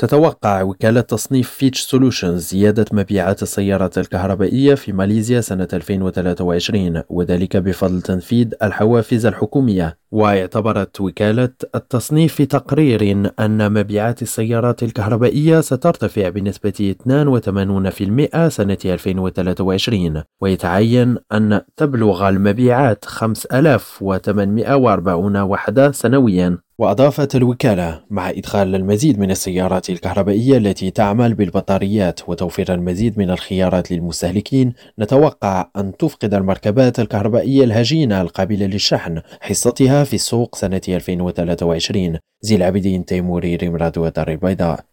تتوقع وكالة تصنيف فيتش سولوشنز زيادة مبيعات السيارات الكهربائية في ماليزيا سنة 2023 وذلك بفضل تنفيذ الحوافز الحكومية. واعتبرت وكالة التصنيف في تقرير أن مبيعات السيارات الكهربائية سترتفع بنسبة 82% سنة 2023 ويتعين أن تبلغ المبيعات 5840 وحدة سنويا. وأضافت الوكالة مع إدخال المزيد من السيارات الكهربائية التي تعمل بالبطاريات وتوفير المزيد من الخيارات للمستهلكين. نتوقع أن تفقد المركبات الكهربائية الهجينة القابلة للشحن حصتها في السوق سنة 2023 زي العابدين تيموري ريم راديو الدار البيضاء.